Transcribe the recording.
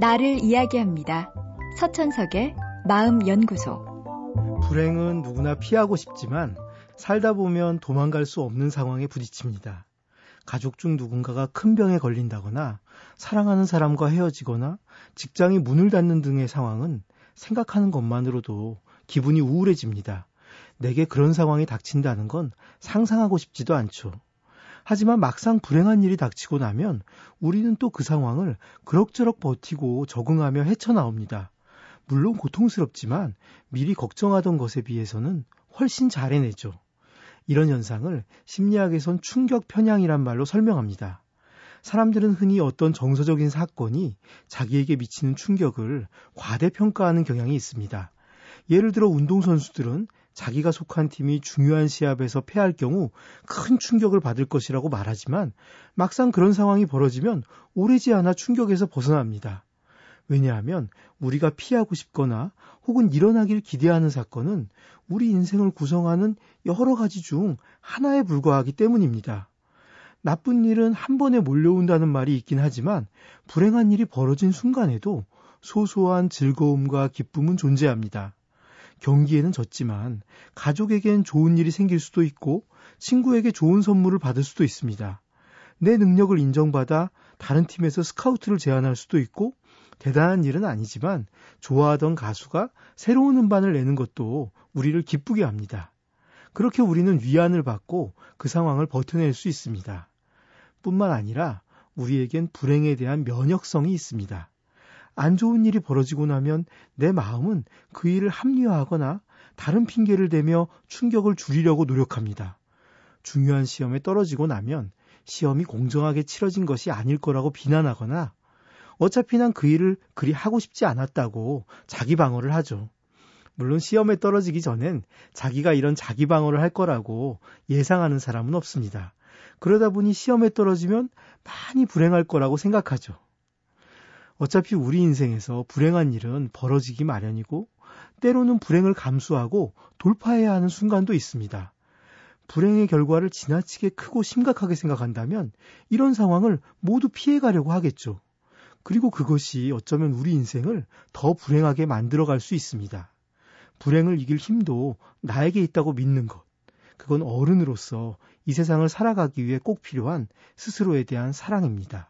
나를 이야기합니다. 서천석의 마음연구소. 불행은 누구나 피하고 싶지만 살다 보면 도망갈 수 없는 상황에 부딪힙니다. 가족 중 누군가가 큰 병에 걸린다거나 사랑하는 사람과 헤어지거나 직장이 문을 닫는 등의 상황은 생각하는 것만으로도 기분이 우울해집니다. 내게 그런 상황이 닥친다는 건 상상하고 싶지도 않죠. 하지만 막상 불행한 일이 닥치고 나면 우리는 또 그 상황을 그럭저럭 버티고 적응하며 헤쳐나옵니다. 물론 고통스럽지만 미리 걱정하던 것에 비해서는 훨씬 잘 해내죠. 이런 현상을 심리학에선 충격 편향이란 말로 설명합니다. 사람들은 흔히 어떤 정서적인 사건이 자기에게 미치는 충격을 과대평가하는 경향이 있습니다. 예를 들어 운동선수들은 자기가 속한 팀이 중요한 시합에서 패할 경우 큰 충격을 받을 것이라고 말하지만 막상 그런 상황이 벌어지면 오래지 않아 충격에서 벗어납니다. 왜냐하면 우리가 피하고 싶거나 혹은 일어나길 기대하는 사건은 우리 인생을 구성하는 여러 가지 중 하나에 불과하기 때문입니다. 나쁜 일은 한 번에 몰려온다는 말이 있긴 하지만 불행한 일이 벌어진 순간에도 소소한 즐거움과 기쁨은 존재합니다. 경기에는 졌지만 가족에겐 좋은 일이 생길 수도 있고 친구에게 좋은 선물을 받을 수도 있습니다. 내 능력을 인정받아 다른 팀에서 스카우트를 제안할 수도 있고 대단한 일은 아니지만 좋아하던 가수가 새로운 음반을 내는 것도 우리를 기쁘게 합니다. 그렇게 우리는 위안을 받고 그 상황을 버텨낼 수 있습니다. 뿐만 아니라 우리에겐 불행에 대한 면역성이 있습니다. 안 좋은 일이 벌어지고 나면 내 마음은 그 일을 합리화하거나 다른 핑계를 대며 충격을 줄이려고 노력합니다. 중요한 시험에 떨어지고 나면 시험이 공정하게 치러진 것이 아닐 거라고 비난하거나 어차피 난 그 일을 그리 하고 싶지 않았다고 자기 방어를 하죠. 물론 시험에 떨어지기 전엔 자기가 이런 자기 방어를 할 거라고 예상하는 사람은 없습니다. 그러다 보니 시험에 떨어지면 많이 불행할 거라고 생각하죠. 어차피 우리 인생에서 불행한 일은 벌어지기 마련이고 때로는 불행을 감수하고 돌파해야 하는 순간도 있습니다. 불행의 결과를 지나치게 크고 심각하게 생각한다면 이런 상황을 모두 피해가려고 하겠죠. 그리고 그것이 어쩌면 우리 인생을 더 불행하게 만들어갈 수 있습니다. 불행을 이길 힘도 나에게 있다고 믿는 것. 그건 어른으로서 이 세상을 살아가기 위해 꼭 필요한 스스로에 대한 사랑입니다.